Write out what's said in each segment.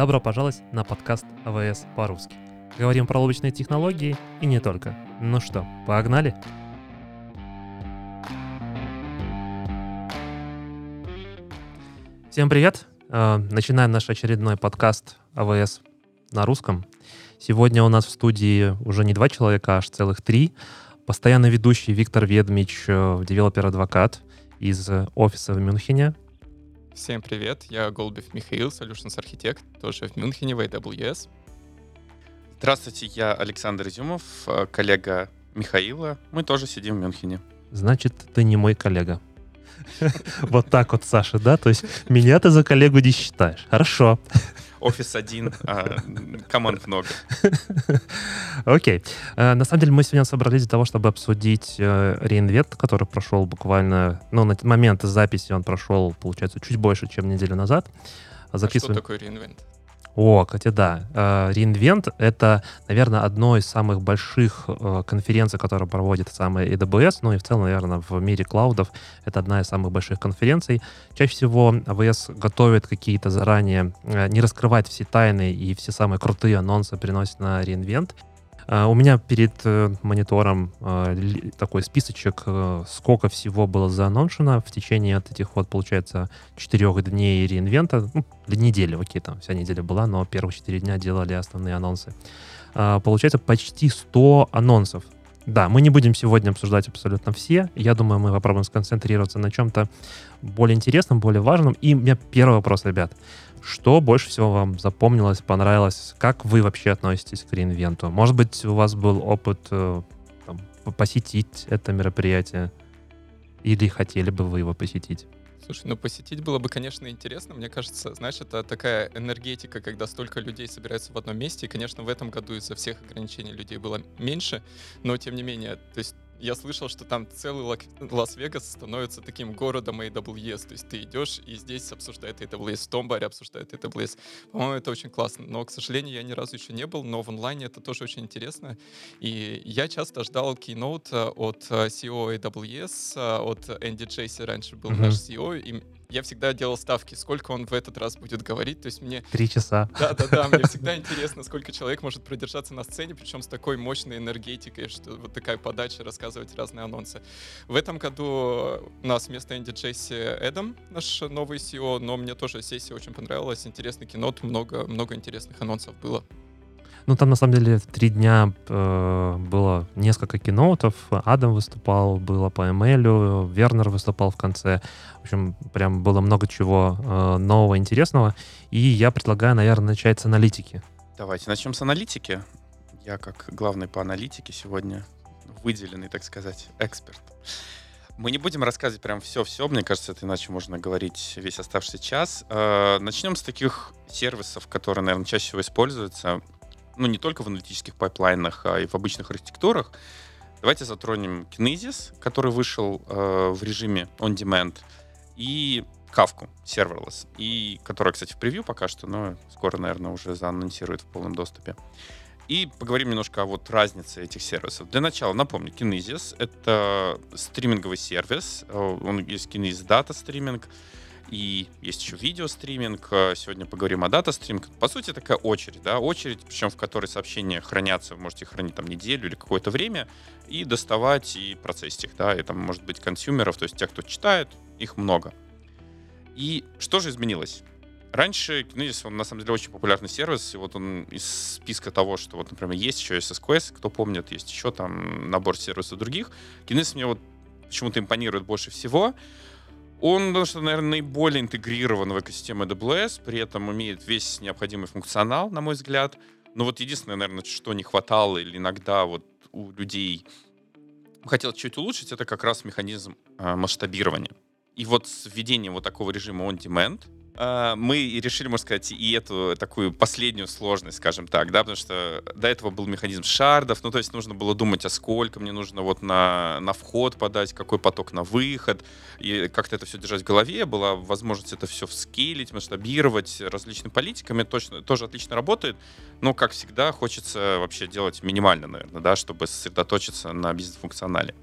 Добро пожаловать на подкаст AWS по-русски. Говорим про облачные технологии и не только. Ну что, погнали? Всем привет! Э, начинаем наш очередной подкаст AWS на русском. Сегодня у нас в студии уже не два человека, а аж целых три. Постоянный ведущий Виктор Ведмич, э, developer advocate из офиса в Мюнхене. Всем привет, я Голубев Михаил, Solutions архитект, тоже в Мюнхене, в AWS. Здравствуйте, я Александр Изюмов, э, коллега Михаила. Мы тоже сидим в Мюнхене. Значит, ты не мой коллега. Вот так вот, Саша, да? То есть меня ты за коллегу не считаешь. Хорошо. Офис один, а команд много. Окей. Э, на самом деле мы сегодня собрались для того, чтобы обсудить э, реинвент, который прошел буквально, ну, на момент записи он прошел, получается, чуть больше, чем неделю назад. Записываем... А что такое реинвент? О, кстати, да. Reinvent — это, наверное, одно из самых больших э, конференций, которые проводит самая AWS, ну и в целом, наверное, в мире клаудов это одна из самых больших конференций. Чаще всего AWS готовит какие-то заранее, э, не раскрывать все тайны и все самые крутые анонсы приносит на Reinvent. А, у меня перед э, монитором а, такой списочек, э, сколько всего было зааноншено в течение от этих вот, получается, четырех дней реинвента. Ну, недели, окей, там вся неделя была, но первых четыре дня делали основные анонсы. А, получается почти 100 анонсов. Да, мы не будем сегодня обсуждать абсолютно все. Я думаю, мы попробуем сконцентрироваться на чем-то более интересном, более важном. И у меня первый вопрос, ребят. Что больше всего вам запомнилось, понравилось? Как вы вообще относитесь к реинвенту? Может быть, у вас был опыт э, там, посетить это мероприятие? Или хотели бы вы его посетить? Слушай, ну посетить было бы, конечно, интересно. Мне кажется, знаешь, это такая энергетика, когда столько людей собираются в одном месте. И, конечно, в этом году из-за всех ограничений людей было меньше. Но, тем не менее, то есть я слышал, что там целый Лас-Вегас становится таким городом AWS. То есть ты идешь и здесь обсуждают AWS, в том баре обсуждают AWS. По-моему, это очень классно. Но, к сожалению, я ни разу еще не был, но в онлайне это тоже очень интересно. И я часто ждал keynote э, от э, CEO AWS, э, от Энди Джейси раньше был mm-hmm. наш CEO, и я всегда делал ставки, сколько он в этот раз будет говорить. То есть мне... Три часа. Да-да-да, мне всегда интересно, сколько человек может продержаться на сцене, причем с такой мощной энергетикой, что вот такая подача, рассказывать разные анонсы. В этом году у нас вместо Энди Джесси Эдам, наш новый CEO, но мне тоже сессия очень понравилась, интересный кинот, много, много интересных анонсов было. Ну, там, на самом деле, три дня э, было несколько киноутов. Адам выступал, было по эмейлю, Вернер выступал в конце. В общем, прям было много чего э, нового, интересного. И я предлагаю, наверное, начать с аналитики. Давайте начнем с аналитики. Я, как главный по аналитике, сегодня выделенный, так сказать, эксперт. Мы не будем рассказывать прям все-все, мне кажется, это иначе можно говорить весь оставшийся час. Э, начнем с таких сервисов, которые, наверное, чаще всего используются ну, не только в аналитических пайплайнах, а и в обычных архитектурах. Давайте затронем Kinesis, который вышел э, в режиме on-demand, и Kafka serverless, и которая, кстати, в превью пока что, но скоро, наверное, уже заанонсирует в полном доступе. И поговорим немножко о вот разнице этих сервисов. Для начала напомню, Kinesis — это стриминговый сервис, э, он есть Kinesis Data Streaming, и есть еще видеостриминг. Э, сегодня поговорим о дата-стриминге. По сути, такая очередь, да, очередь, причем в которой сообщения хранятся, вы можете хранить там неделю или какое-то время, и доставать и процессить их, да, и там может быть консюмеров, то есть тех, кто читает, их много. И что же изменилось? Раньше Kinesis, он на самом деле очень популярный сервис, и вот он из списка того, что вот, например, есть еще SSQS, кто помнит, есть еще там набор сервисов других. Kinesis мне вот почему-то импонирует больше всего. Он, наверное, наиболее интегрирован в экосистему AWS, при этом имеет весь необходимый функционал, на мой взгляд. Но вот единственное, наверное, что не хватало или иногда вот у людей хотел чуть улучшить, это как раз механизм э, масштабирования. И вот с введением вот такого режима on-demand — мы решили, можно сказать, и эту такую последнюю сложность, скажем так, да, потому что до этого был механизм шардов, ну, то есть нужно было думать, а сколько мне нужно вот на, на вход подать, какой поток на выход, и как-то это все держать в голове, была возможность это все вскейлить, масштабировать различными политиками, точно, тоже отлично работает, но, как всегда, хочется вообще делать минимально, наверное, да, чтобы сосредоточиться на бизнес-функционале.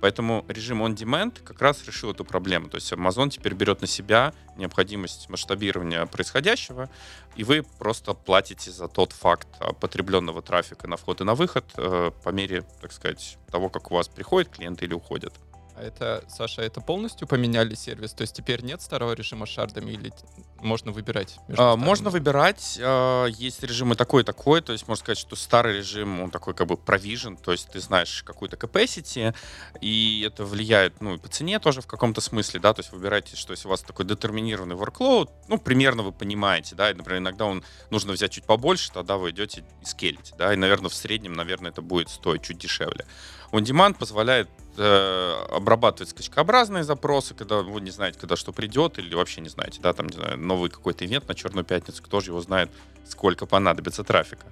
Поэтому режим on-demand как раз решил эту проблему. То есть Amazon теперь берет на себя необходимость масштабирования происходящего, и вы просто платите за тот факт потребленного трафика на вход и на выход э, по мере, так сказать, того, как у вас приходят клиенты или уходят. А это, Саша, это полностью поменяли сервис? То есть теперь нет старого режима с шардами или можно выбирать? А, можно выбирать. А, есть режимы такой и такой. То есть можно сказать, что старый режим, он такой как бы provision, то есть ты знаешь какую-то capacity, и это влияет, ну, и по цене тоже в каком-то смысле, да, то есть выбирайте, что если у вас такой детерминированный workload, ну, примерно вы понимаете, да, и, например, иногда он нужно взять чуть побольше, тогда вы идете и скелите, да, и, наверное, в среднем, наверное, это будет стоить чуть дешевле. On-demand позволяет э, обрабатывать скачкообразные запросы, когда вы не знаете, когда что придет, или вообще не знаете, да, там, не знаю, новый какой-то ивент на Черную пятницу, кто же его знает, сколько понадобится трафика.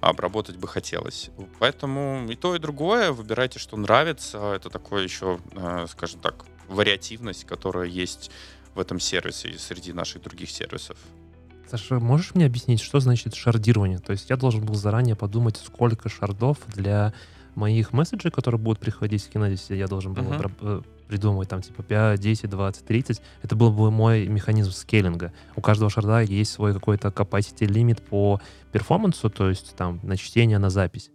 А обработать бы хотелось. Поэтому и то, и другое. Выбирайте, что нравится. Это такое еще, э, скажем так, вариативность, которая есть в этом сервисе и среди наших других сервисов. Саша, можешь мне объяснить, что значит шардирование? То есть я должен был заранее подумать, сколько шардов для моих месседжей, которые будут приходить в Kinesis, я должен был uh-huh. Придумывать там типа 5, 10, 20, 30. Это был бы мой механизм скейлинга. У каждого шарда есть свой какой-то capacity лимит по перформансу, то есть там на чтение, на запись.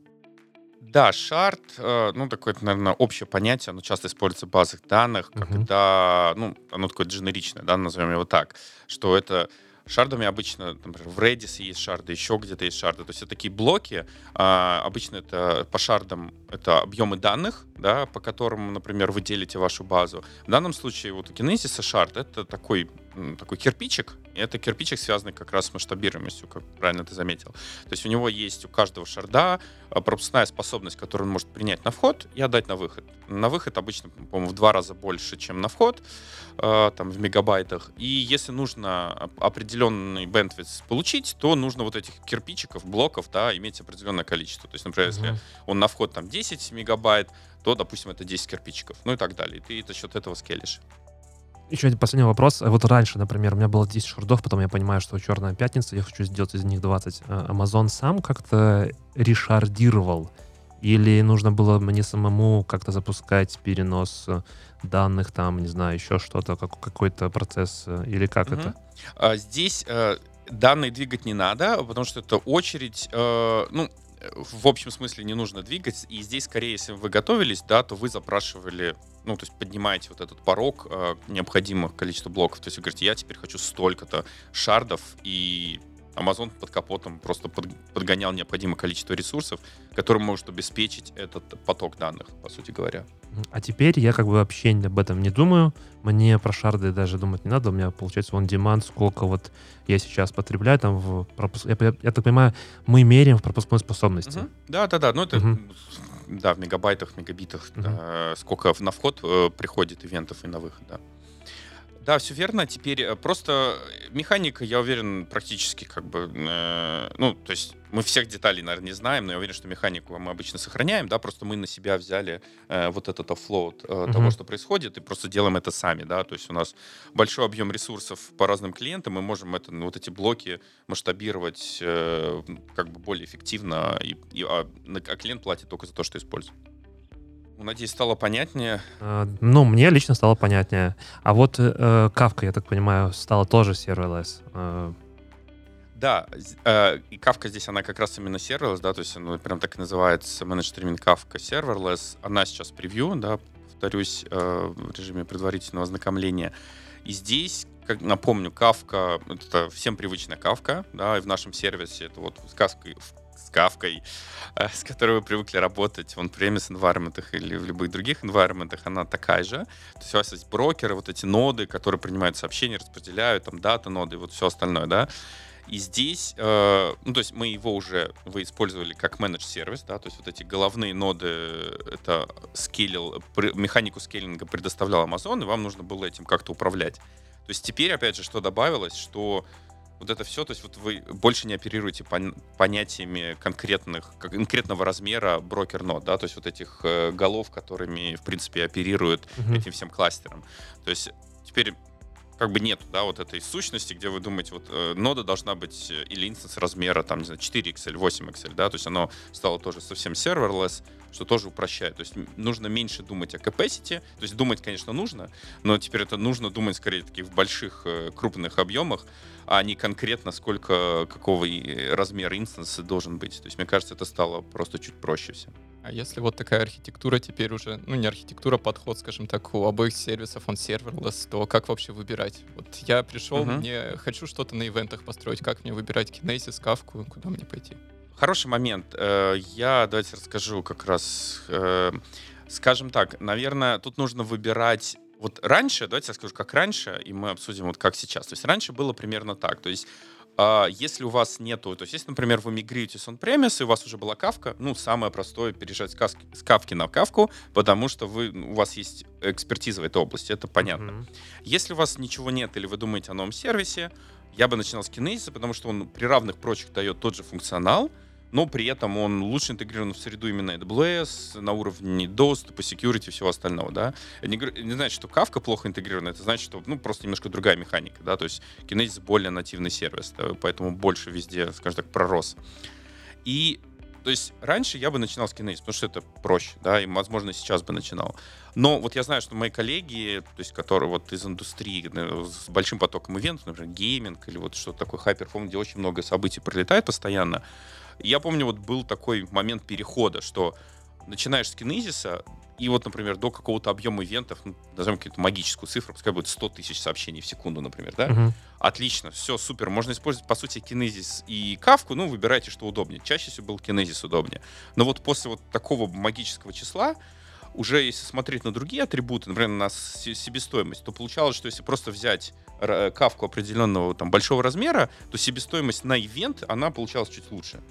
Да, шард, э, ну, такое, наверное, общее понятие, оно часто используется в базах данных, uh-huh. когда, ну, оно такое дженеричное, да, назовем его так, что это Шардами обычно, например, в Redis есть шарды, еще где-то есть шарды. То есть это такие блоки. А, обычно это по шардам это объемы данных, да, по которым, например, вы делите вашу базу. В данном случае вот у Kinesis шард это такой такой кирпичик, это кирпичик, связанный как раз с масштабируемостью, как правильно ты заметил. То есть у него есть у каждого шарда а, пропускная способность, которую он может принять на вход и отдать на выход. На выход обычно, по-моему, в два раза больше, чем на вход, а, там в мегабайтах. И если нужно определенный bandwidth получить, то нужно вот этих кирпичиков, блоков, да, иметь определенное количество. То есть, например, mm-hmm. если он на вход там 10 мегабайт, то, допустим, это 10 кирпичиков, ну и так далее. И ты за счет этого скелишь. Еще один последний вопрос. Вот раньше, например, у меня было 10 шардов, потом я понимаю, что Черная пятница, я хочу сделать из них 20. А Amazon сам как-то решардировал? Или нужно было мне самому как-то запускать перенос данных, там, не знаю, еще что-то, как, какой-то процесс, или как угу. это? А, здесь э, данные двигать не надо, потому что это очередь, э, ну, в общем смысле не нужно двигать. И здесь, скорее, если вы готовились, да, то вы запрашивали, ну, то есть поднимаете вот этот порог э, необходимых количества блоков. То есть вы говорите, я теперь хочу столько-то шардов, и Amazon под капотом просто под, подгонял необходимое количество ресурсов, которым может обеспечить этот поток данных, по сути говоря. А теперь я как бы вообще об этом не думаю. Мне про шарды даже думать не надо. У меня получается он demand, сколько вот я сейчас потребляю там в пропуск... я, я, я так понимаю, мы меряем в пропускной способности. Угу. Да, да, да. Ну это угу. да, в мегабайтах, мегабитах, угу. да, сколько на вход э, приходит ивентов и на выход, да. Да, все верно. Теперь э, просто механика, я уверен, практически как бы, э, ну, то есть мы всех деталей, наверное, не знаем, но я уверен, что механику мы обычно сохраняем, да, просто мы на себя взяли э, вот этот offload э, uh-huh. того, что происходит, и просто делаем это сами, да, то есть у нас большой объем ресурсов по разным клиентам, мы можем это, ну, вот эти блоки масштабировать э, как бы более эффективно, и, и, а, а клиент платит только за то, что использует. Ну, надеюсь, стало понятнее. Uh, ну, мне лично стало понятнее. А вот Kafka, я так понимаю, стала тоже serverless. Uh. Да, э, и Kafka здесь, она как раз именно serverless, да, то есть она прям так и называется Managed Streaming Kafka Serverless. Она сейчас превью, да, повторюсь, э, в режиме предварительного ознакомления. И здесь, как напомню, Kafka, это всем привычная Kafka, да, и в нашем сервисе это вот с Kafka, с Кавкой, э, с которой вы привыкли работать в on-premise environment или в любых других environment, она такая же. То есть у вас есть брокеры, вот эти ноды, которые принимают сообщения, распределяют, там дата ноды вот все остальное, да. И здесь, э, ну, то есть мы его уже, вы использовали как менедж сервис, да, то есть вот эти головные ноды, это скейлил, механику скейлинга предоставлял Amazon, и вам нужно было этим как-то управлять. То есть теперь, опять же, что добавилось, что вот это все, то есть вот вы больше не оперируете пон- понятиями конкретных, конкретного размера брокер-нод, да, то есть вот этих э, голов, которыми, в принципе, оперируют uh-huh. этим всем кластером. То есть теперь как бы нет, да, вот этой сущности, где вы думаете, вот э, нода должна быть э, или инстанс размера, там, не знаю, 4 XL, 8 XL, да, то есть оно стало тоже совсем serverless, что тоже упрощает. То есть нужно меньше думать о capacity, то есть думать, конечно, нужно, но теперь это нужно думать скорее таки в больших, э, крупных объемах, а не конкретно сколько, какого размера инстанса должен быть. То есть мне кажется, это стало просто чуть проще всем. А если вот такая архитектура теперь уже, ну не архитектура, подход, скажем так, у обоих сервисов, он серверлесс, то как вообще выбирать? Вот я пришел, uh-huh. мне хочу что-то на ивентах построить, как мне выбирать Kinesis, Kafka, куда мне пойти? Хороший момент. Э, я давайте расскажу как раз, э, скажем так, наверное, тут нужно выбирать вот раньше, давайте я скажу, как раньше, и мы обсудим вот как сейчас. То есть раньше было примерно так. То есть а, если у вас нету, то есть если, например, вы мигрируете с on-premise, и у вас уже была кавка, ну, самое простое переезжать с кавки на кавку, потому что вы, у вас есть экспертиза в этой области, это понятно. Mm-hmm. Если у вас ничего нет, или вы думаете о новом сервисе, я бы начинал с Kinesis, потому что он при равных прочих дает тот же функционал, но при этом он лучше интегрирован в среду именно AWS на уровне доступа, security и всего остального, да. Не, не значит, что Kafka плохо интегрирован, это значит, что, ну, просто немножко другая механика, да, то есть Kinesis более нативный сервис, да, поэтому больше везде, скажем так, пророс. И то есть раньше я бы начинал с Kinesis, потому что это проще, да, и, возможно, сейчас бы начинал. Но вот я знаю, что мои коллеги, то есть которые вот из индустрии с большим потоком ивентов, например, гейминг или вот что-то такое, high-perform, где очень много событий пролетает постоянно, я помню, вот был такой момент перехода, что начинаешь с Kinesis а, и вот, например, до какого-то объема ивентов, ну, назовем какую-то магическую цифру, пускай будет 100 тысяч сообщений в секунду, например, да? Uh-huh. Отлично, все, супер. Можно использовать, по сути, Kinesis и Кафку, ну, выбирайте, что удобнее. Чаще всего был Kinesis удобнее. Но вот после вот такого магического числа, уже если смотреть на другие атрибуты, например, на себестоимость, то получалось, что если просто взять кавку определенного там большого размера, то себестоимость на ивент, она получалась чуть лучше.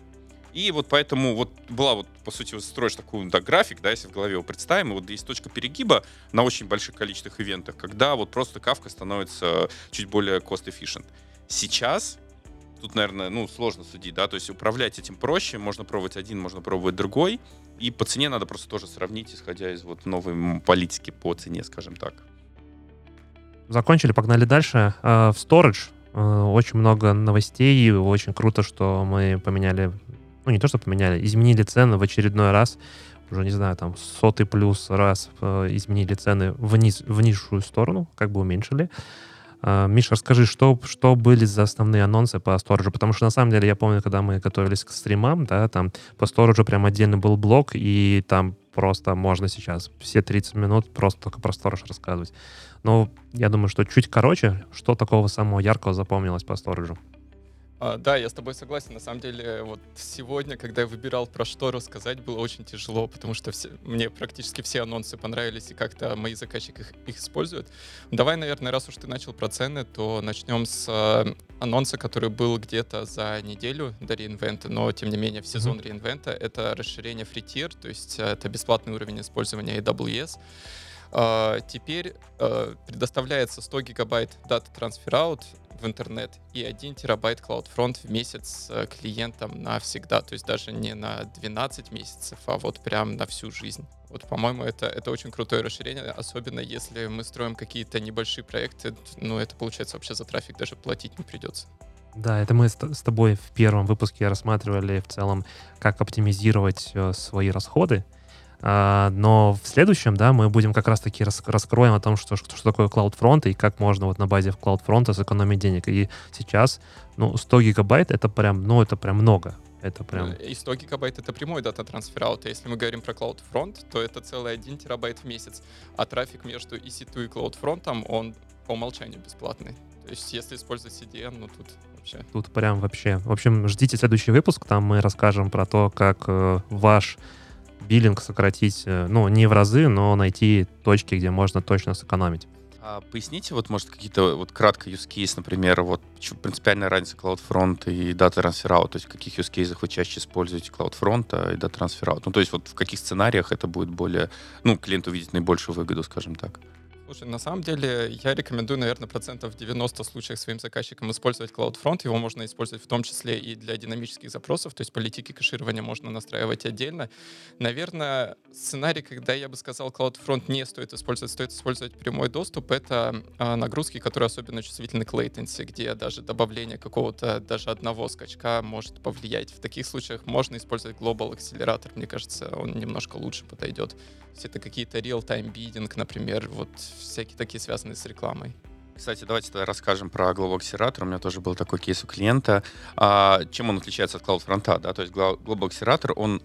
И вот поэтому вот была вот, по сути, вот строишь такой да, график, да, если в голове его представим, вот есть точка перегиба на очень больших количествах ивентах, когда вот просто кавка становится чуть более cost-efficient. Сейчас тут, наверное, ну, сложно судить, да, то есть управлять этим проще, можно пробовать один, можно пробовать другой, и по цене надо просто тоже сравнить, исходя из вот новой политики по цене, скажем так. Закончили, погнали дальше. Uh, в Storage uh, очень много новостей, очень круто, что мы поменяли ну не то, что поменяли, изменили цены в очередной раз, уже, не знаю, там, сотый плюс раз э, изменили цены вниз, в низшую сторону, как бы уменьшили. Э, Миша, расскажи, что, что были за основные анонсы по сториджу? Потому что, на самом деле, я помню, когда мы готовились к стримам, да, там по сториджу прям отдельный был блок, и там просто можно сейчас все 30 минут просто только про сторож рассказывать. Но я думаю, что чуть короче, что такого самого яркого запомнилось по сториджу? А, да, я с тобой согласен. На самом деле, вот сегодня, когда я выбирал про что рассказать, было очень тяжело, потому что все, мне практически все анонсы понравились, и как-то мои заказчики их, их используют. Давай, наверное, раз уж ты начал про цены, то начнем с э, анонса, который был где-то за неделю до реинвента, но, тем не менее, в сезон mm-hmm. реинвента. Это расширение free tier, то есть э, это бесплатный уровень использования AWS. Uh, теперь uh, предоставляется 100 гигабайт дата трансфер аут в интернет и 1 терабайт CloudFront в месяц клиентам навсегда, то есть даже не на 12 месяцев, а вот прям на всю жизнь. Вот, по-моему, это, это очень крутое расширение, особенно если мы строим какие-то небольшие проекты, ну, это получается вообще за трафик даже платить не придется. Да, это мы с, с тобой в первом выпуске рассматривали в целом, как оптимизировать э, свои расходы. А, но в следующем, да, мы будем как раз-таки рас, раскроем о том, что, что, такое CloudFront и как можно вот на базе CloudFront сэкономить денег. И сейчас, ну, 100 гигабайт это прям, ну, это прям много. Это прям... И 100 гигабайт — это прямой дата трансфер аут. Если мы говорим про CloudFront, то это целый 1 терабайт в месяц. А трафик между EC2 и CloudFront, он по умолчанию бесплатный. То есть если использовать CDN, ну тут вообще... Тут прям вообще. В общем, ждите следующий выпуск, там мы расскажем про то, как э, ваш биллинг сократить, э, ну, не в разы, но найти точки, где можно точно сэкономить. А поясните, вот, может, какие-то вот кратко use case, например, вот принципиальная разница CloudFront и Data Transfer Out, то есть в каких use cases вы чаще используете CloudFront и Data Transfer Out? Ну, то есть вот в каких сценариях это будет более, ну, клиент увидит наибольшую выгоду, скажем так? Слушай, на самом деле я рекомендую, наверное, процентов 90 случаях своим заказчикам использовать CloudFront. Его можно использовать в том числе и для динамических запросов, то есть политики кэширования можно настраивать отдельно. Наверное, сценарий, когда я бы сказал, CloudFront не стоит использовать, стоит использовать прямой доступ, это а, нагрузки, которые особенно чувствительны к latency, где даже добавление какого-то даже одного скачка может повлиять. В таких случаях можно использовать Global Accelerator, мне кажется, он немножко лучше подойдет. Есть это какие-то real-time bidding, например, вот всякие такие связанные с рекламой. Кстати, давайте тогда расскажем про Global Accelerator. У меня тоже был такой кейс у клиента. А, чем он отличается от CloudFront? Да? То есть Global Accelerator, он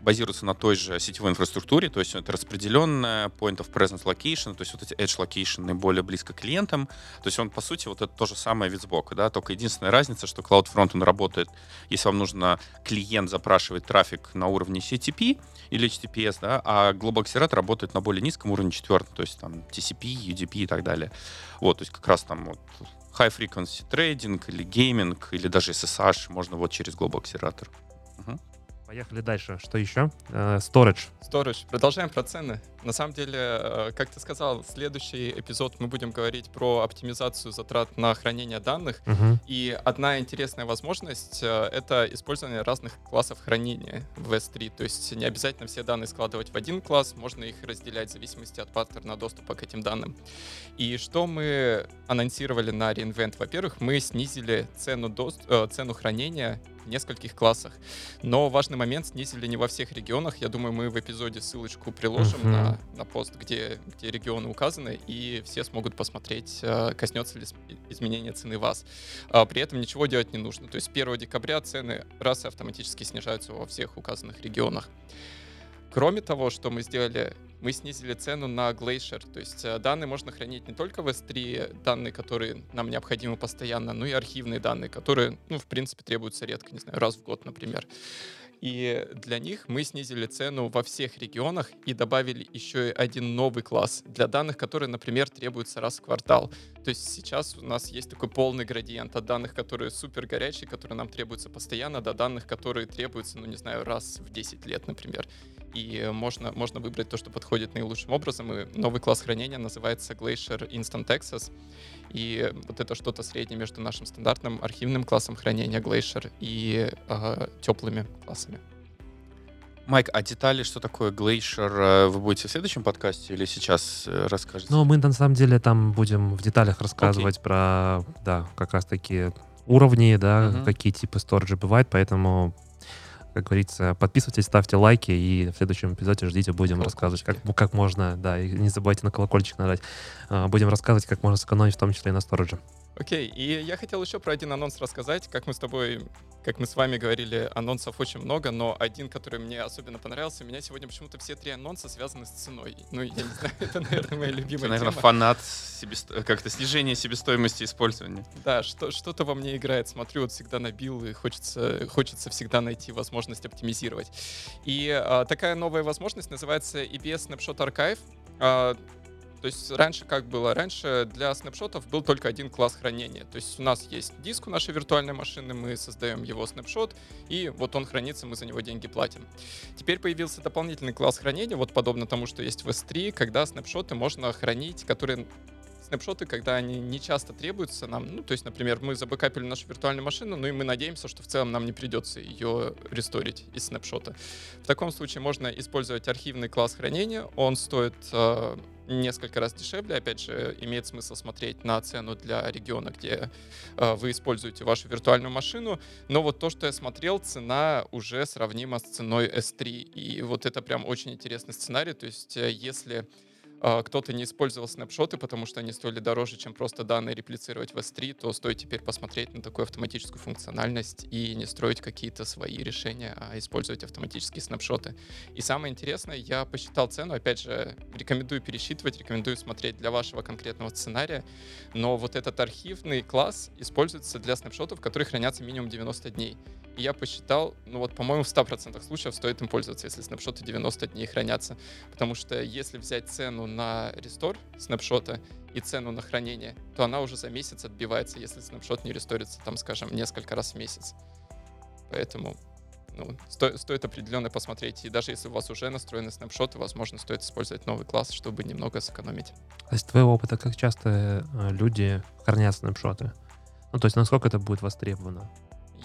базируется на той же сетевой инфраструктуре, то есть это распределенная point of presence location, то есть вот эти edge location наиболее близко к клиентам. То есть он, по сути, вот это то же самое вид сбоку, да, только единственная разница, что CloudFront, он работает, если вам нужно, клиент запрашивает трафик на уровне CTP или HTTPS, да, а Global Accelerator работает на более низком уровне четвертом, то есть там TCP, UDP и так далее. Вот, то есть как раз там вот high frequency trading или gaming или даже SSH можно вот через Global Accelerator. Поехали дальше. Что еще? Э, storage. Storage. Продолжаем про цены. На самом деле, э, как ты сказал, следующий эпизод мы будем говорить про оптимизацию затрат на хранение данных. Угу. И одна интересная возможность э, — это использование разных классов хранения в S3. То есть не обязательно все данные складывать в один класс, можно их разделять в зависимости от паттерна доступа к этим данным. И что мы анонсировали на reInvent? Во-первых, мы снизили цену, дост... цену хранения в нескольких классах. Но важный момент снизили не во всех регионах. Я думаю, мы в эпизоде ссылочку приложим uh-huh. на, на пост, где, где регионы указаны, и все смогут посмотреть, э, коснется ли изменения цены вас. А при этом ничего делать не нужно. То есть 1 декабря цены раз автоматически снижаются во всех указанных регионах. Кроме того, что мы сделали, мы снизили цену на Glacier. То есть э, данные можно хранить не только в S3, данные, которые нам необходимы постоянно, но и архивные данные, которые, ну, в принципе, требуются редко, не знаю, раз в год, например. И для них мы снизили цену во всех регионах и добавили еще один новый класс для данных, которые, например, требуются раз в квартал. То есть сейчас у нас есть такой полный градиент от данных, которые супер горячие, которые нам требуются постоянно, до данных, которые требуются, ну не знаю, раз в 10 лет, например. И можно, можно выбрать то, что подходит наилучшим образом. И новый класс хранения называется Glacier Instant Access. И вот это что-то среднее между нашим стандартным архивным классом хранения Glacier и э, теплыми классами. Майк, а детали, что такое Glacier, э, вы будете в следующем подкасте или сейчас э, расскажете? Ну, мы на самом деле там будем в деталях рассказывать okay. про, да, как раз таки уровни, да, uh-huh. какие типы сториджа бывают, поэтому как говорится, подписывайтесь, ставьте лайки, и в следующем эпизоде ждите, будем рассказывать, как, как можно, да, и не забывайте на колокольчик нажать, а, будем рассказывать, как можно сэкономить, в том числе и на сторидже. Окей, okay, и я хотел еще про один анонс рассказать. Как мы с тобой, как мы с вами говорили, анонсов очень много, но один, который мне особенно понравился, у меня сегодня почему-то все три анонса связаны с ценой. Ну, я не знаю, это, наверное, моя любимая Ты, наверное, фанат себесто... как-то снижения себестоимости использования. Да, что, что-то во мне играет. Смотрю вот всегда на бил, и хочется, хочется всегда найти возможность оптимизировать. И а, такая новая возможность называется EBS Snapshot Archive. А, то есть раньше как было? Раньше для снапшотов был только один класс хранения. То есть у нас есть диск у нашей виртуальной машины, мы создаем его снапшот, и вот он хранится, мы за него деньги платим. Теперь появился дополнительный класс хранения, вот подобно тому, что есть в S3, когда снапшоты можно хранить, которые снапшоты, когда они не часто требуются нам. Ну, то есть, например, мы забэкапили нашу виртуальную машину, ну и мы надеемся, что в целом нам не придется ее ресторить из снапшота. В таком случае можно использовать архивный класс хранения. Он стоит э, несколько раз дешевле. Опять же, имеет смысл смотреть на цену для региона, где э, вы используете вашу виртуальную машину. Но вот то, что я смотрел, цена уже сравнима с ценой S3. И вот это прям очень интересный сценарий. То есть, э, если кто-то не использовал снапшоты, потому что они стоили дороже, чем просто данные реплицировать в S3, то стоит теперь посмотреть на такую автоматическую функциональность и не строить какие-то свои решения, а использовать автоматические снапшоты. И самое интересное, я посчитал цену, опять же, рекомендую пересчитывать, рекомендую смотреть для вашего конкретного сценария, но вот этот архивный класс используется для снапшотов, которые хранятся минимум 90 дней. И я посчитал, ну вот, по-моему, в 100% случаев стоит им пользоваться, если снапшоты 90 дней хранятся. Потому что если взять цену на рестор снапшота и цену на хранение, то она уже за месяц отбивается, если снапшот не ресторится, там, скажем, несколько раз в месяц. Поэтому ну, сто, стоит определенно посмотреть. И даже если у вас уже настроены снапшоты, возможно, стоит использовать новый класс, чтобы немного сэкономить. А из твоего опыта, как часто э, люди хранят снапшоты? Ну, то есть насколько это будет востребовано?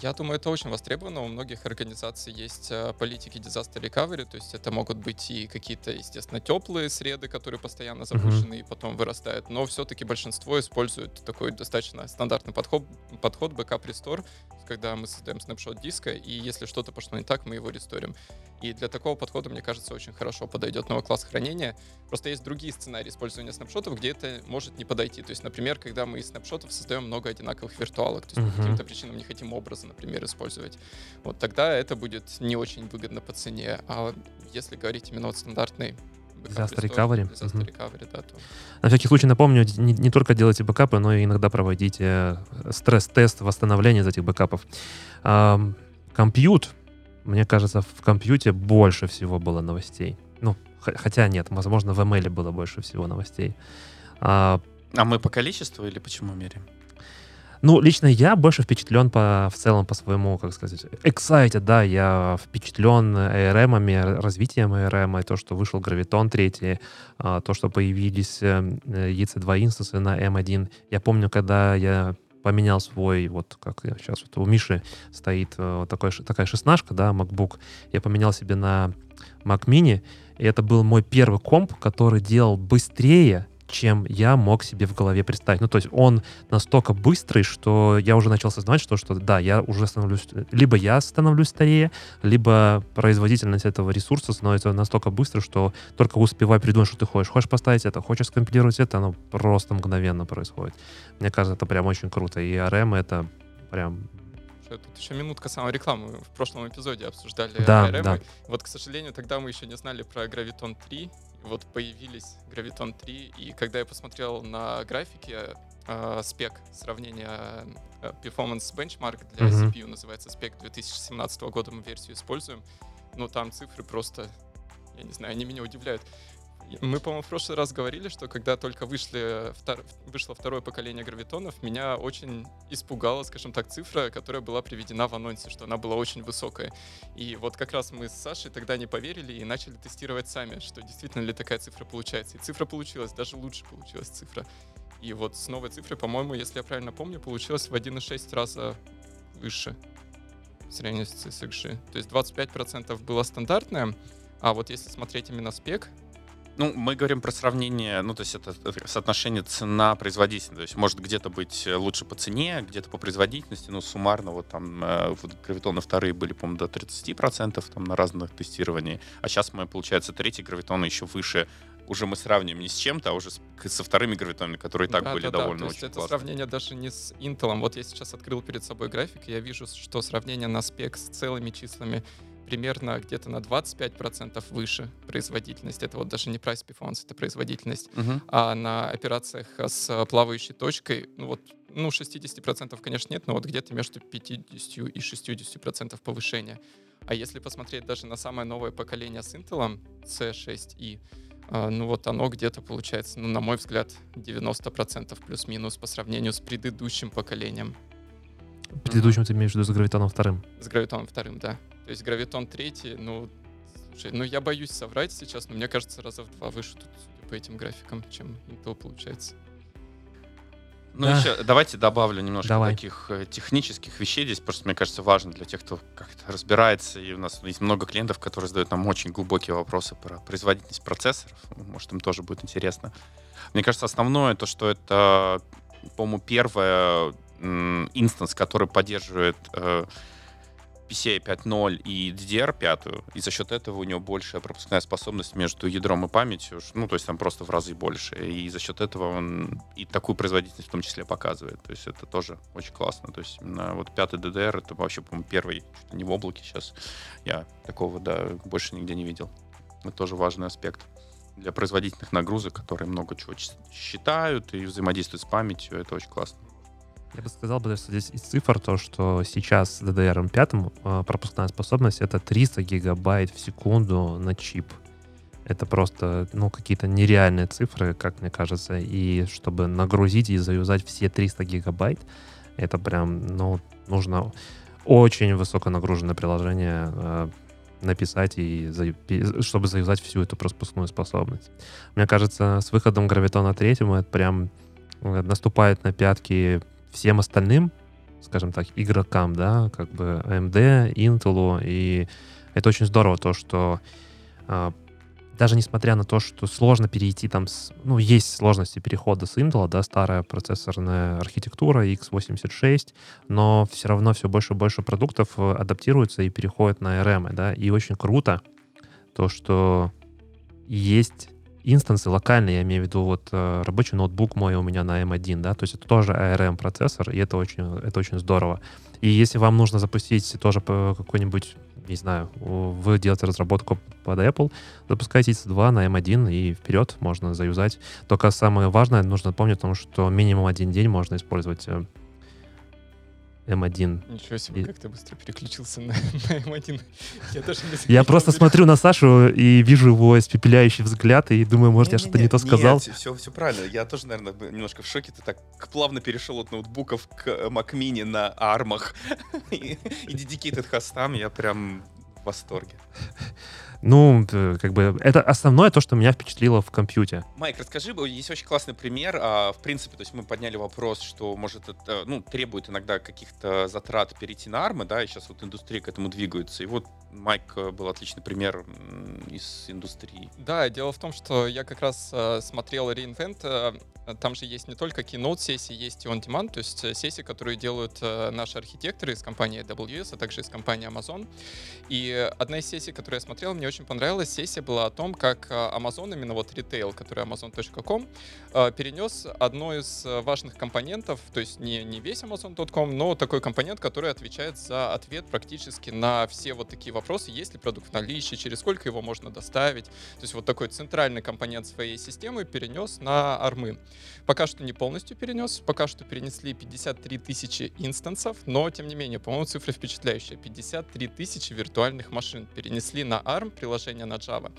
Я думаю, это очень востребовано. У многих организаций есть э, политики disaster recovery, то есть это могут быть и какие-то, естественно, теплые среды, которые постоянно запущены и потом вырастают, но все-таки большинство используют такой достаточно стандартный подход, подход backup restore, когда мы создаем снапшот диска, и если что-то пошло не так, мы его ресторим. И для такого подхода, мне кажется, очень хорошо подойдет новый класс хранения. Просто есть другие сценарии использования снапшотов, где это может не подойти. То есть, например, когда мы из снапшотов создаем много одинаковых виртуалок, то есть uh-huh. по каким-то причинам не хотим образы, например, использовать. Вот тогда это будет не очень выгодно по цене. А если говорить именно вот стандартный Disaster recovery. Disaster uh-huh. recovery, да. То... На всякий случай напомню, не, не только делайте бэкапы, но и иногда проводите стресс-тест восстановления из этих бэкапов. Компьют мне кажется, в компьюте больше всего было новостей. Ну, хотя нет, возможно, в ML было больше всего новостей. А, а мы по количеству или почему меряем? Ну, лично я больше впечатлен по, в целом по своему, как сказать, excited, да, я впечатлен ARM, развитием ARM, и то, что вышел Гравитон 3, а, то, что появились EC2 э, инстансы на M1. Я помню, когда я поменял свой, вот как сейчас вот у Миши стоит э, вот такой, такая шестнашка, да, MacBook. Я поменял себе на Mac Mini, и это был мой первый комп, который делал быстрее, чем я мог себе в голове представить. Ну, то есть он настолько быстрый, что я уже начал осознавать, что, что да, я уже становлюсь... Либо я становлюсь старее, либо производительность этого ресурса становится настолько быстро, что только успевай придумать, что ты хочешь. Хочешь поставить это, хочешь скомпилировать это, оно просто мгновенно происходит. Мне кажется, это прям очень круто. И RM это прям Тут еще минутка самой рекламы. В прошлом эпизоде обсуждали да, RM. Да. Вот, к сожалению, тогда мы еще не знали про Graviton 3, вот появились Graviton 3, и когда я посмотрел на графики, э, спек сравнения э, Performance Benchmark для mm-hmm. CPU называется спек 2017 года, мы версию используем, ну там цифры просто, я не знаю, они меня удивляют. Мы, по-моему, в прошлый раз говорили, что когда только вышли, втор, вышло второе поколение гравитонов, меня очень испугала, скажем так, цифра, которая была приведена в анонсе, что она была очень высокая. И вот как раз мы с Сашей тогда не поверили и начали тестировать сами, что действительно ли такая цифра получается. И цифра получилась, даже лучше получилась цифра. И вот с новой цифрой, по-моему, если я правильно помню, получилось в 1,6 раза выше в с CSXG. То есть 25% было стандартное, а вот если смотреть именно спек, ну, мы говорим про сравнение, ну, то есть это, соотношение цена-производительность. То есть может где-то быть лучше по цене, где-то по производительности, но суммарно вот там э, вот гравитоны вторые были, по-моему, до 30% там на разных тестированиях. А сейчас мы, получается, третий гравитоны еще выше уже мы сравним не с чем-то, а уже с, со вторыми гравитонами, которые и так да, были да, довольно да. То есть это классные. сравнение даже не с Intel. Вот я сейчас открыл перед собой график, и я вижу, что сравнение на спек с целыми числами примерно где-то на 25% выше производительность. Это вот даже не price performance, это производительность. Uh-huh. А на операциях с плавающей точкой, ну вот, ну 60% конечно нет, но вот где-то между 50 и 60% повышения. А если посмотреть даже на самое новое поколение с Intel, C6i, а, ну вот оно где-то получается, ну на мой взгляд, 90% плюс-минус по сравнению с предыдущим поколением. Предыдущим ты имеешь в виду с гравитоном вторым? С гравитоном вторым, да. То есть гравитон третий, ну, слушай, ну я боюсь соврать сейчас, но мне кажется, раза в два выше тут, судя по этим графикам, чем Intel получается. Ну, да. еще давайте добавлю немножко Давай. таких э, технических вещей. Здесь просто, мне кажется, важно для тех, кто как-то разбирается. И у нас есть много клиентов, которые задают нам очень глубокие вопросы про производительность процессоров. Может, им тоже будет интересно. Мне кажется, основное то, что это, по-моему, первое инстанс, который поддерживает э, PCI 5.0 и DDR5, и за счет этого у него большая пропускная способность между ядром и памятью, ну, то есть там просто в разы больше, и за счет этого он и такую производительность в том числе показывает, то есть это тоже очень классно, то есть именно вот пятый DDR, это вообще, по-моему, первый, не в облаке сейчас, я такого, да, больше нигде не видел. Это тоже важный аспект для производительных нагрузок, которые много чего считают и взаимодействуют с памятью, это очень классно. Я бы сказал, что здесь из цифр то, что сейчас DDR5 э, пропускная способность это 300 гигабайт в секунду на чип. Это просто, ну, какие-то нереальные цифры, как мне кажется. И чтобы нагрузить и заюзать все 300 гигабайт, это прям, ну, нужно очень высоконагруженное приложение э, написать и за, чтобы завязать всю эту пропускную способность. Мне кажется, с выходом Гравитона третьему это прям э, наступает на пятки всем остальным, скажем так, игрокам, да, как бы AMD, Intel, и это очень здорово, то, что э, даже несмотря на то, что сложно перейти там, с, ну, есть сложности перехода с Intel, да, старая процессорная архитектура x86, но все равно все больше и больше продуктов э, адаптируются и переходят на ARM, да, и очень круто то, что есть инстансы локальные, я имею в виду вот э, рабочий ноутбук мой у меня на M1, да, то есть это тоже ARM процессор, и это очень, это очень здорово. И если вам нужно запустить тоже какой-нибудь не знаю, вы делаете разработку под Apple, запускайте EC2 на M1 и вперед можно заюзать. Только самое важное, нужно помнить о том, что минимум один день можно использовать э, М1. Ничего себе, и... как ты быстро переключился на, на М1. Я, даже не я просто смотрю на Сашу и вижу его испепеляющий взгляд и думаю, может, не, я что-то не, не то сказал. Нет, все, все правильно. Я тоже, наверное, немножко в шоке. Ты так плавно перешел от ноутбуков к Mac Mini на армах и, и dedicated хостам. Я прям в восторге. Ну, как бы это основное то, что меня впечатлило в компьютере. Майк, расскажи, есть очень классный пример. А, в принципе, то есть мы подняли вопрос, что может это, ну, требует иногда каких-то затрат перейти на армы, да, и сейчас вот индустрия к этому двигается. И вот Майк э, был отличный пример из индустрии. Да, дело в том, что я как раз э, смотрел reInvent э, там же есть не только keynote сессии, есть и on-demand, то есть э, сессии, которые делают э, наши архитекторы из компании AWS, а также из компании Amazon. И одна из сессий, которую я смотрел, мне очень понравилась. Сессия была о том, как э, Amazon, именно вот ритейл, который Amazon.com, перенес одно из важных компонентов, то есть не, не весь Amazon.com, но такой компонент, который отвечает за ответ практически на все вот такие вопросы, есть ли продукт в наличии, через сколько его можно доставить. То есть вот такой центральный компонент своей системы перенес на армы. Пока что не полностью перенес, пока что перенесли 53 тысячи инстансов, но тем не менее, по-моему, цифра впечатляющая. 53 тысячи виртуальных машин перенесли на ARM приложение на Java.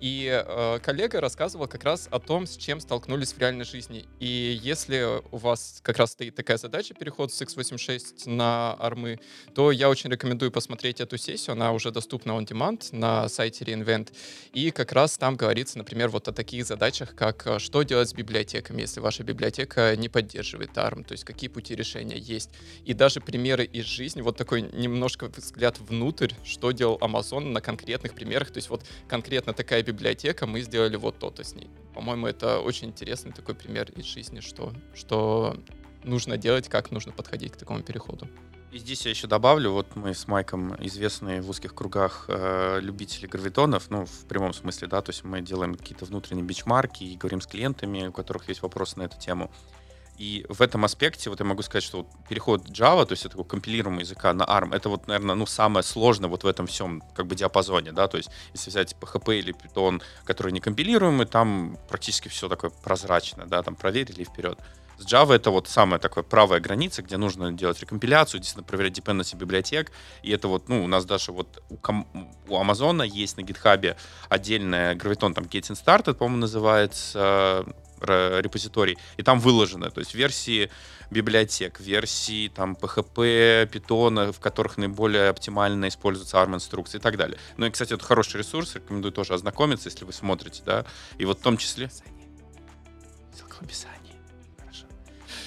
И э, коллега рассказывал как раз о том, с чем столкнулись в реальной жизни. И если у вас как раз стоит такая задача, переход с x86 на ARM, то я очень рекомендую посмотреть эту сессию. Она уже доступна on demand на сайте reInvent. И как раз там говорится, например, вот о таких задачах, как э, что делать с библиотекой библиотеками, если ваша библиотека не поддерживает ARM, то есть какие пути решения есть. И даже примеры из жизни, вот такой немножко взгляд внутрь, что делал Amazon на конкретных примерах, то есть вот конкретно такая библиотека, мы сделали вот то-то с ней. По-моему, это очень интересный такой пример из жизни, что, что нужно делать, как нужно подходить к такому переходу. И здесь я еще добавлю, вот мы с Майком известные в узких кругах э, любители гравитонов, ну, в прямом смысле, да, то есть мы делаем какие-то внутренние бичмарки и говорим с клиентами, у которых есть вопросы на эту тему. И в этом аспекте вот я могу сказать, что вот переход Java, то есть это такого компилируемого языка на ARM, это вот, наверное, ну, самое сложное вот в этом всем как бы диапазоне, да, то есть если взять PHP или Python, которые не компилируемые, там практически все такое прозрачное, да, там проверили и вперед. С Java это вот самая такая правая граница, где нужно делать рекомпиляцию, действительно проверять dependency библиотек. И это вот, ну, у нас даже вот у, у Amazon есть на GitHub отдельная Graviton, там Getting Started, по-моему, называется э, репозиторий, и там выложено, то есть версии библиотек, версии там PHP, Python, в которых наиболее оптимально используются ARM инструкции и так далее. Ну и, кстати, это хороший ресурс, рекомендую тоже ознакомиться, если вы смотрите, да, и вот в том числе... Ссылка в описании.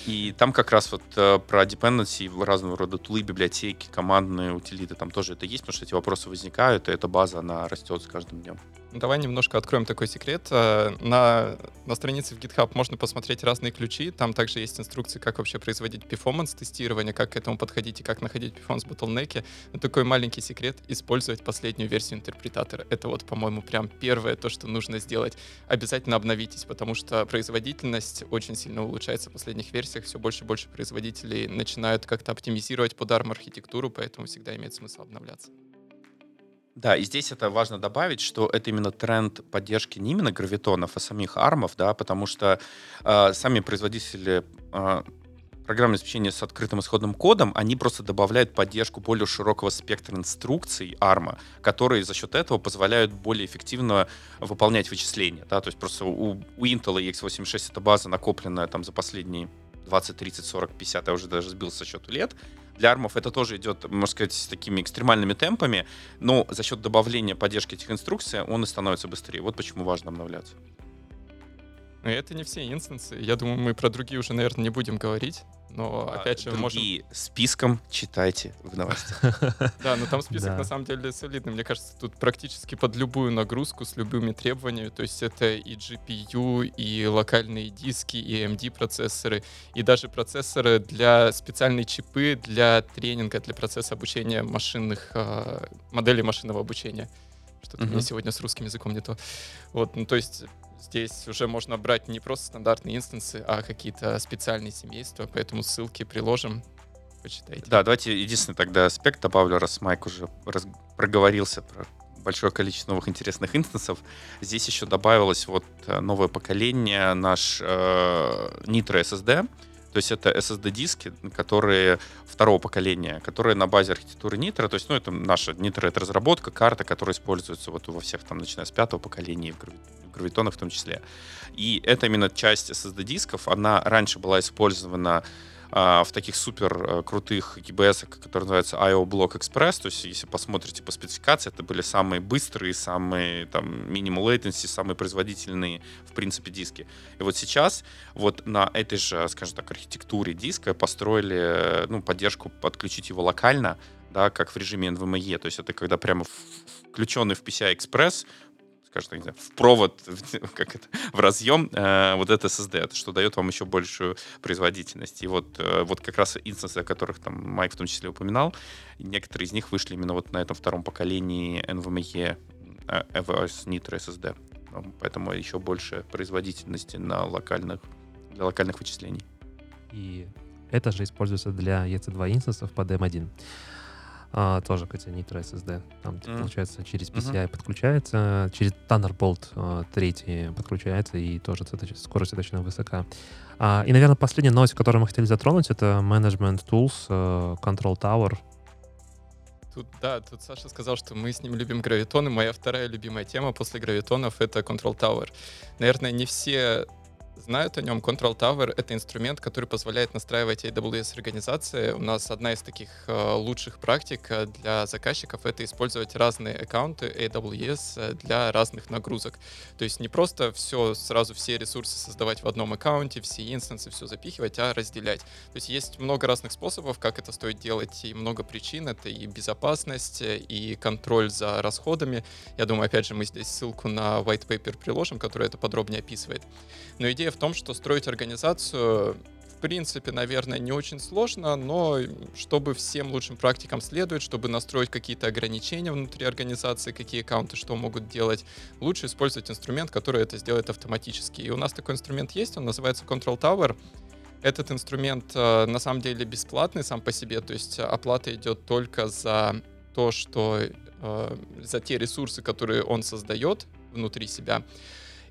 И там как раз вот э, про dependency, разного рода тулы, библиотеки, командные утилиты, там тоже это есть, потому что эти вопросы возникают, и эта база, она растет с каждым днем. Давай немножко откроем такой секрет. Э, на, на странице в GitHub можно посмотреть разные ключи. Там также есть инструкции, как вообще производить перформанс-тестирование, как к этому подходить и как находить перформанс. Но такой маленький секрет — использовать последнюю версию интерпретатора. Это вот, по-моему, прям первое то, что нужно сделать. Обязательно обновитесь, потому что производительность очень сильно улучшается в последних версиях. Все больше и больше производителей начинают как-то оптимизировать под ARM-архитектуру, поэтому всегда имеет смысл обновляться. Да, и здесь это важно добавить, что это именно тренд поддержки не именно гравитонов, а самих армов, да, потому что э, сами производители э, программного обеспечения с открытым исходным кодом, они просто добавляют поддержку более широкого спектра инструкций ARM, которые за счет этого позволяют более эффективно выполнять вычисления. Да? То есть просто у, у Intel x86 эта база накопленная там за последние 20, 30, 40, 50, я уже даже сбил со счету лет. Для армов это тоже идет, можно сказать, с такими экстремальными темпами, но за счет добавления поддержки этих инструкций он и становится быстрее. Вот почему важно обновляться. Но это не все инстансы. Я думаю, мы про другие уже, наверное, не будем говорить. Но А опять же, Другие списком читайте в новостях. можем... Да, но там список на самом деле солидный. Мне кажется, тут практически под любую нагрузку с любыми требованиями. То есть это и GPU, и локальные диски, и AMD-процессоры, и даже процессоры для специальные чипы для тренинга, для процесса обучения машинных а, моделей машинного обучения. Что-то у меня Мгм. сегодня с русским языком не то. Вот, ну то есть здесь уже можно брать не просто стандартные инстансы, а какие-то специальные семейства, поэтому ссылки приложим, почитайте. Да, давайте единственный тогда аспект добавлю, раз Майк уже раз- проговорился про большое количество новых интересных инстансов. Здесь еще добавилось вот э, новое поколение, наш э, Nitro SSD. То есть это SSD-диски, которые второго поколения, которые на базе архитектуры Nitro. То есть, ну, это наша Nitro — это разработка, карта, которая используется вот во всех, там, начиная с пятого поколения, в грави- в том числе. И это именно часть SSD-дисков. Она раньше была использована а, в таких супер э, крутых EBS, которые называются IO Block Express. То есть, если посмотрите по спецификации, это были самые быстрые, самые там minimal latency, самые производительные, в принципе, диски. И вот сейчас вот на этой же, скажем так, архитектуре диска построили э, ну, поддержку подключить его локально, да, как в режиме NVMe. То есть это когда прямо включенный в PCI Express скажем так, не знаю, в провод, как это, в разъем э, вот это SSD, что дает вам еще большую производительность. И вот, э, вот как раз инстансы, о которых там Майк в том числе упоминал, некоторые из них вышли именно вот на этом втором поколении NVMe э, EVOS Nitro SSD. Поэтому еще больше производительности на локальных, для локальных вычислений. И это же используется для EC2 инстансов под M1. А, тоже, кстати, Nitro SSD. Там, Мгм. получается, через. PCI подключается, через Thunderbolt а, 3 подключается, и тоже скорость достаточно высока. А, и, наверное, последняя новость, которую мы хотели затронуть, это Management Tools, э, Control Tower. Тут, да, тут Саша сказал, что мы с ним любим гравитоны. Моя вторая любимая тема после гравитонов — это Control Tower. Наверное, не все знают о нем. Control Tower — это инструмент, который позволяет настраивать AWS-организации. У нас одна из таких э, лучших практик э, для заказчиков — это использовать разные аккаунты AWS э, для разных нагрузок. То есть не просто все, сразу все ресурсы создавать в одном аккаунте, все инстансы, все запихивать, а разделять. То есть есть много разных способов, как это стоит делать, и много причин. Это и безопасность, и контроль за расходами. Я думаю, опять же, мы здесь ссылку на white paper приложим, который это подробнее описывает. Но идея в том, что строить организацию в принципе, наверное, не очень сложно, но чтобы всем лучшим практикам следует, чтобы настроить какие-то ограничения внутри организации, какие аккаунты что могут делать, лучше использовать инструмент, который это сделает автоматически. И у нас такой инструмент есть, он называется Control Tower. Этот инструмент э, на самом деле бесплатный сам по себе, то есть оплата идет только за то, что э, за те ресурсы, которые он создает внутри себя.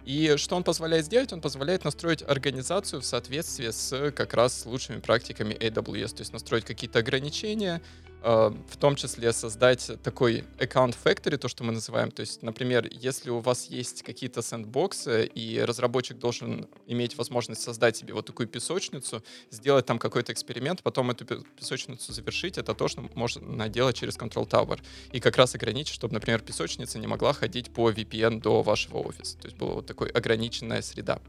И что он позволяет сделать? Он позволяет настроить организацию в соответствии с как раз лучшими практиками AWS, то есть настроить какие-то ограничения, э, в том числе создать такой account factory, то, что мы называем. То есть, например, если у вас есть какие-то сэндбоксы, и разработчик должен иметь возможность создать себе вот такую песочницу, сделать там какой-то эксперимент, потом эту пе- песочницу завершить, это то, что можно делать через Control Tower. И как раз ограничить, чтобы, например, песочница не могла ходить по VPN до вашего офиса. То есть была вот такой ограниченная среда.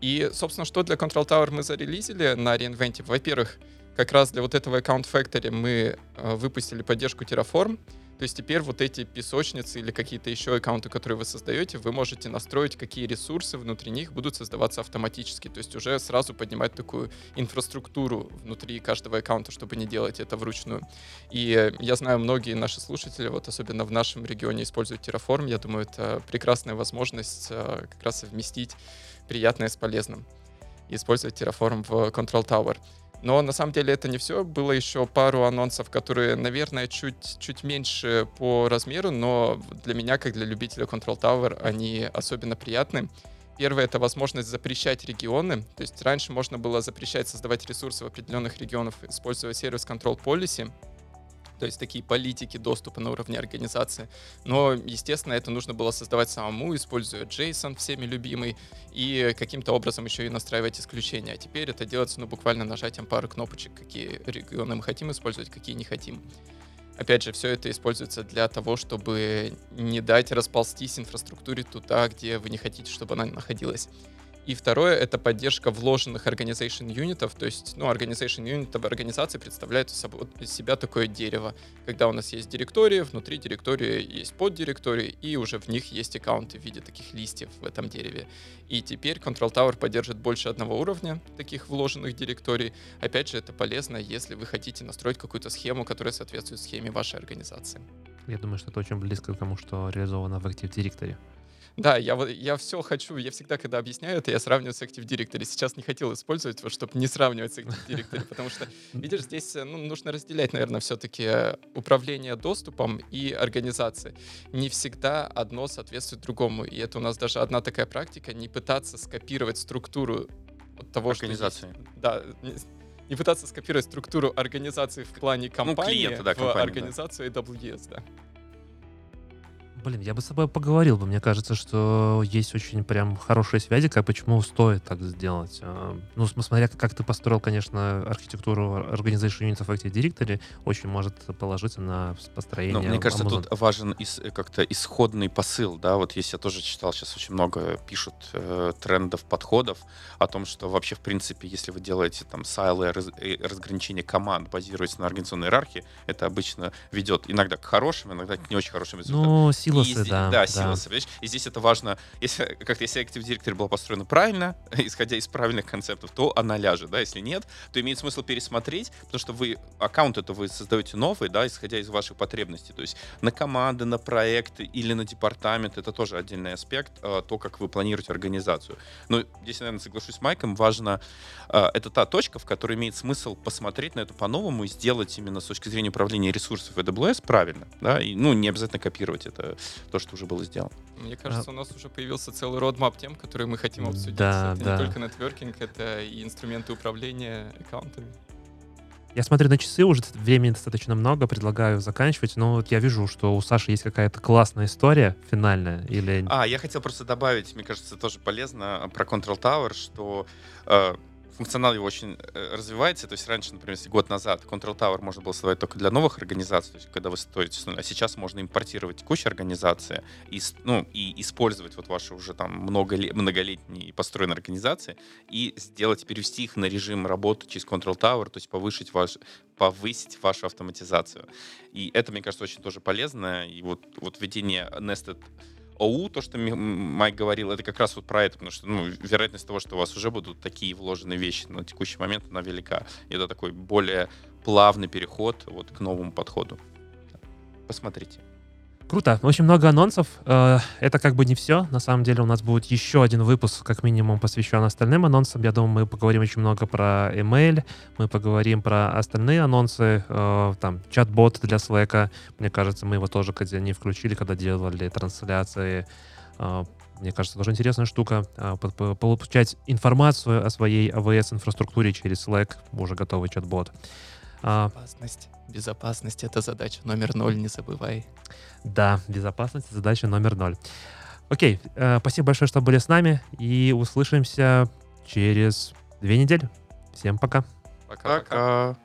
И, собственно, что для Control Tower мы зарелизили на реинвенте? Во-первых, как раз для вот этого Account Factory мы э, выпустили поддержку Terraform. То есть теперь вот эти песочницы или какие-то еще аккаунты, которые вы создаете, вы можете настроить, какие ресурсы внутри них будут создаваться автоматически. То есть уже сразу поднимать такую инфраструктуру внутри каждого аккаунта, чтобы не делать это вручную. И э, я знаю, многие наши слушатели, вот особенно в нашем регионе, используют Terraform. Я думаю, это прекрасная возможность э, как раз совместить приятное с полезным и использовать Terraform в Control Tower. Но на самом деле это не все. Было еще пару анонсов, которые, наверное, чуть, чуть меньше по размеру, но для меня, как для любителя Control Tower, они особенно приятны. Первое — это возможность запрещать регионы. То есть раньше можно было запрещать создавать ресурсы в определенных регионах, используя сервис Control Policy. То есть такие политики доступа на уровне организации. Но, естественно, это нужно было создавать самому, используя JSON, всеми любимый, и каким-то образом еще и настраивать исключения. А теперь это делается ну, буквально нажатием пары кнопочек, какие регионы мы хотим использовать, какие не хотим. Опять же, все это используется для того, чтобы не дать расползтись инфраструктуре туда, где вы не хотите, чтобы она находилась. И второе — это поддержка вложенных organization юнитов, то есть, ну, organization юнит в организации представляет из себя такое дерево, когда у нас есть директории, внутри директории есть поддиректории, и уже в них есть аккаунты в виде таких листьев в этом дереве. И теперь Control Tower поддержит больше одного уровня таких вложенных директорий. Опять же, это полезно, если вы хотите настроить какую-то схему, которая соответствует схеме вашей организации. Я думаю, что это очень близко к тому, что реализовано в Active Directory. Да, я, я все хочу, я всегда, когда объясняю это, я сравниваю с Active Directory. Сейчас не хотел использовать его, чтобы не сравнивать с Active Directory, потому что, видишь, здесь ну, нужно разделять, наверное, все-таки э, управление доступом и организацией. Не всегда одно соответствует другому, и это у нас даже одна такая практика, не пытаться скопировать структуру того, организации. что... Есть, да, не, пытаться скопировать структуру организации в плане ну, компании ну, клиента, да, в организацию да. AWS, да. Блин, я бы с тобой поговорил бы. Мне кажется, что есть очень прям хорошие связи, как почему стоит так сделать. А, ну, смотря как ты построил, конечно, архитектуру Organization Unit of Active Directory, очень может положиться на построение. Но мне кажется, Amazon. тут важен ис- как-то исходный посыл, да, вот если я тоже читал, сейчас очень много пишут э, трендов, подходов о том, что вообще, в принципе, если вы делаете там сайлы, раз, разграничение команд, базируясь на организационной иерархии, это обычно ведет иногда к хорошим, иногда к не очень хорошим результатам. Ну, силосы, здесь, да. Да, силосы, да. И здесь это важно, если как-то если Active Directory была построена правильно, исходя из правильных концептов, то она ляжет, да, если нет, то имеет смысл пересмотреть, потому что вы, аккаунт это вы создаете новый, да, исходя из ваших потребностей, то есть на команды, на проекты или на департамент, это тоже отдельный аспект, а, то, как вы планируете организацию. Но здесь, наверное, соглашусь с Майком, важно, а, это та точка, в которой имеет смысл посмотреть на это по-новому и сделать именно с точки зрения управления ресурсов AWS правильно, да, и, ну, не обязательно копировать это то, что уже было сделано. Мне кажется, а... у нас уже появился целый родмап тем, которые мы хотим обсудить. Да, это да. не только нетворкинг, это и инструменты управления аккаунтами. Я смотрю на часы, уже времени достаточно много, предлагаю заканчивать, но вот я вижу, что у Саши есть какая-то классная история финальная. Или... А, я хотел просто добавить, мне кажется, тоже полезно про Control Tower, что э, функционал его очень э, развивается. То есть раньше, например, год назад Control Tower можно было создавать только для новых организаций, то есть когда вы стоите а сейчас можно импортировать текущие организации и, ну, и использовать вот ваши уже там много, многолетние построенные организации и сделать, перевести их на режим работы через Control Tower, то есть повысить ваш, повысить вашу автоматизацию. И это, мне кажется, очень тоже полезно. И вот, вот введение Nested ОУ, то, что Майк говорил, это как раз вот про это, потому что ну, вероятность того, что у вас уже будут такие вложенные вещи на текущий момент, она велика. И это такой более плавный переход вот к новому подходу. Посмотрите. Круто. Очень много анонсов. Э, это как бы не все. На самом деле у нас будет еще один выпуск, как минимум, посвящен остальным анонсам. Я думаю, мы поговорим очень много про email, мы поговорим про остальные анонсы, э, там, чат-бот для Slack. Мне кажется, мы его тоже когда не включили, когда делали трансляции. Э, мне кажется, тоже интересная штука. Получать информацию о своей AWS-инфраструктуре через Slack, уже готовый чат-бот. Безопасность. Безопасность — это задача номер ноль, не забывай. Да, безопасность — задача номер ноль. Окей, э, спасибо большое, что были с нами, и услышимся через две недели. Всем пока. Пока-пока.